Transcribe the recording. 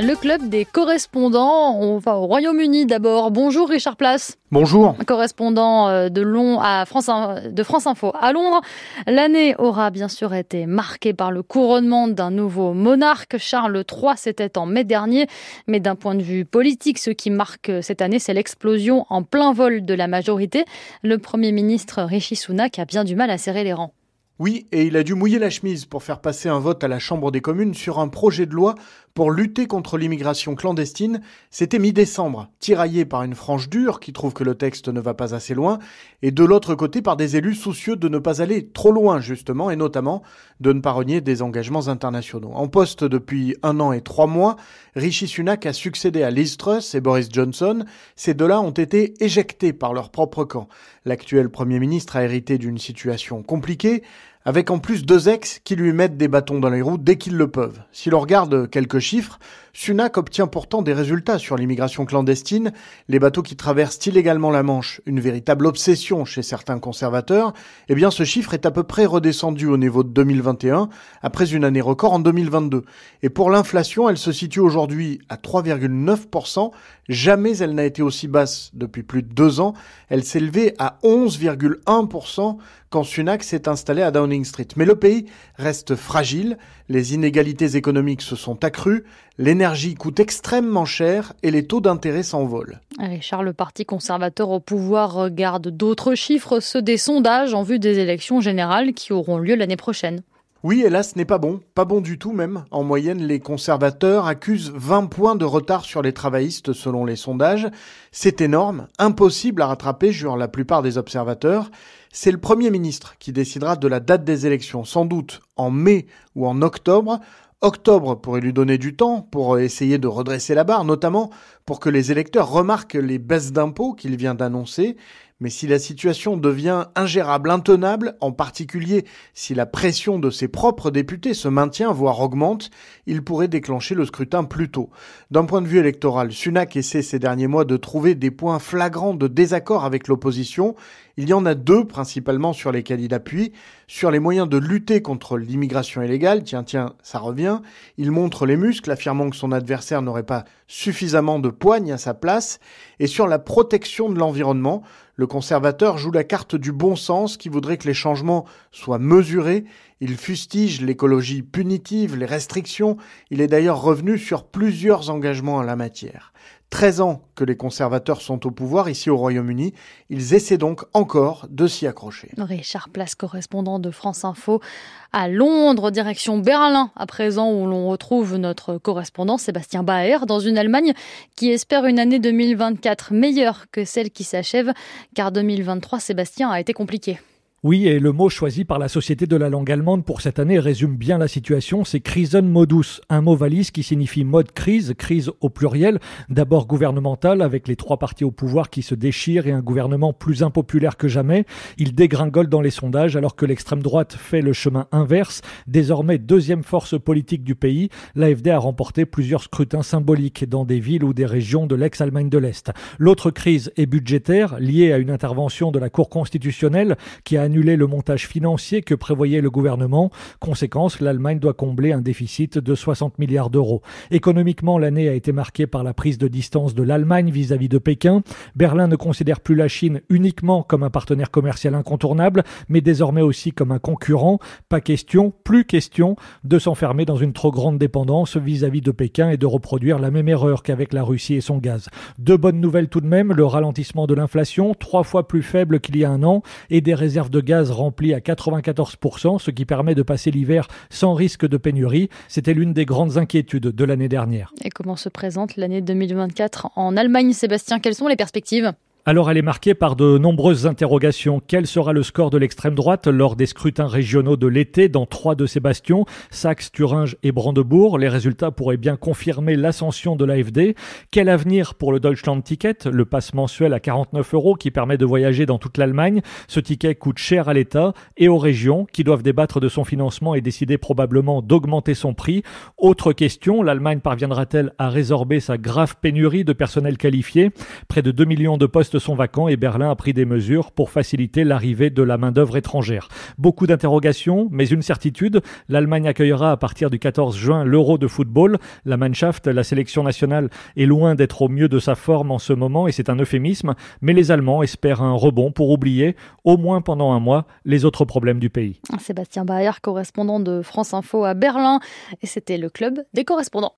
Le club des correspondants, on va au Royaume-Uni d'abord. Bonjour Richard Place. Bonjour. Correspondant euh, de, Long à France, de France Info à Londres. L'année aura bien sûr été marquée par le couronnement d'un nouveau monarque. Charles III, c'était en mai dernier. Mais d'un point de vue politique, ce qui marque cette année, c'est l'explosion en plein vol de la majorité. Le Premier ministre Rishi Sunak a bien du mal à serrer les rangs. Oui, et il a dû mouiller la chemise pour faire passer un vote à la Chambre des communes sur un projet de loi pour lutter contre l'immigration clandestine. C'était mi-décembre, tiraillé par une frange dure qui trouve que le texte ne va pas assez loin, et de l'autre côté par des élus soucieux de ne pas aller trop loin justement, et notamment de ne pas renier des engagements internationaux. En poste depuis un an et trois mois, Rishi Sunak a succédé à Liz Truss et Boris Johnson. Ces deux-là ont été éjectés par leur propre camp. L'actuel Premier ministre a hérité d'une situation compliquée, avec en plus deux ex qui lui mettent des bâtons dans les roues dès qu'ils le peuvent. Si l'on regarde quelques chiffres, Sunak obtient pourtant des résultats sur l'immigration clandestine, les bateaux qui traversent illégalement la Manche, une véritable obsession chez certains conservateurs, eh bien ce chiffre est à peu près redescendu au niveau de 2021, après une année record en 2022. Et pour l'inflation, elle se situe aujourd'hui à 3,9%, jamais elle n'a été aussi basse depuis plus de deux ans, elle s'est élevée à 11,1% quand Sunak s'est installé à Downing Mais le pays reste fragile, les inégalités économiques se sont accrues, l'énergie coûte extrêmement cher et les taux d'intérêt s'envolent. Charles, le Parti conservateur au pouvoir regarde d'autres chiffres, ceux des sondages en vue des élections générales qui auront lieu l'année prochaine. Oui, hélas, ce n'est pas bon, pas bon du tout même. En moyenne, les conservateurs accusent 20 points de retard sur les travaillistes selon les sondages. C'est énorme, impossible à rattraper, jurent la plupart des observateurs. C'est le Premier ministre qui décidera de la date des élections, sans doute en mai ou en octobre. Octobre pourrait lui donner du temps pour essayer de redresser la barre, notamment pour que les électeurs remarquent les baisses d'impôts qu'il vient d'annoncer. Mais si la situation devient ingérable, intenable, en particulier si la pression de ses propres députés se maintient, voire augmente, il pourrait déclencher le scrutin plus tôt. D'un point de vue électoral, Sunak essaie ces derniers mois de trouver des points flagrants de désaccord avec l'opposition. Il y en a deux principalement sur lesquels il appuie. Sur les moyens de lutter contre l'immigration illégale, tiens, tiens, ça revient. Il montre les muscles, affirmant que son adversaire n'aurait pas suffisamment de poigne à sa place. Et sur la protection de l'environnement, le conservateur joue la carte du bon sens qui voudrait que les changements soient mesurés. Il fustige l'écologie punitive, les restrictions. Il est d'ailleurs revenu sur plusieurs engagements en la matière. 13 ans que les conservateurs sont au pouvoir ici au Royaume-Uni. Ils essaient donc encore de s'y accrocher. Richard Place, correspondant de France Info à Londres, direction Berlin, à présent où l'on retrouve notre correspondant Sébastien Baer dans une Allemagne qui espère une année 2024 meilleure que celle qui s'achève, car 2023, Sébastien, a été compliqué. Oui, et le mot choisi par la Société de la langue allemande pour cette année résume bien la situation, c'est Krisenmodus, un mot valise qui signifie mode crise, crise au pluriel, d'abord gouvernementale avec les trois partis au pouvoir qui se déchirent et un gouvernement plus impopulaire que jamais. Il dégringole dans les sondages alors que l'extrême droite fait le chemin inverse. Désormais deuxième force politique du pays, l'AFD a remporté plusieurs scrutins symboliques dans des villes ou des régions de l'ex-Allemagne de l'Est. L'autre crise est budgétaire, liée à une intervention de la Cour constitutionnelle qui annuler le montage financier que prévoyait le gouvernement. Conséquence, l'Allemagne doit combler un déficit de 60 milliards d'euros. Économiquement, l'année a été marquée par la prise de distance de l'Allemagne vis-à-vis de Pékin. Berlin ne considère plus la Chine uniquement comme un partenaire commercial incontournable, mais désormais aussi comme un concurrent. Pas question, plus question, de s'enfermer dans une trop grande dépendance vis-à-vis de Pékin et de reproduire la même erreur qu'avec la Russie et son gaz. Deux bonnes nouvelles tout de même, le ralentissement de l'inflation, trois fois plus faible qu'il y a un an, et des réserves de gaz rempli à 94%, ce qui permet de passer l'hiver sans risque de pénurie. C'était l'une des grandes inquiétudes de l'année dernière. Et comment se présente l'année 2024 en Allemagne, Sébastien? Quelles sont les perspectives? Alors elle est marquée par de nombreuses interrogations. Quel sera le score de l'extrême droite lors des scrutins régionaux de l'été dans trois de ces bastions, Saxe, Thuringe et Brandebourg? Les résultats pourraient bien confirmer l'ascension de l'AFD. Quel avenir pour le Deutschland Ticket, le passe mensuel à 49 euros qui permet de voyager dans toute l'Allemagne Ce ticket coûte cher à l'État et aux régions qui doivent débattre de son financement et décider probablement d'augmenter son prix. Autre question, l'Allemagne parviendra-t-elle à résorber sa grave pénurie de personnel qualifié? Près de 2 millions de postes sont vacants et Berlin a pris des mesures pour faciliter l'arrivée de la main-d'œuvre étrangère. Beaucoup d'interrogations, mais une certitude, l'Allemagne accueillera à partir du 14 juin l'Euro de football. La Mannschaft, la sélection nationale, est loin d'être au mieux de sa forme en ce moment et c'est un euphémisme, mais les Allemands espèrent un rebond pour oublier, au moins pendant un mois, les autres problèmes du pays. Sébastien Bayer, correspondant de France Info à Berlin, et c'était le club des correspondants.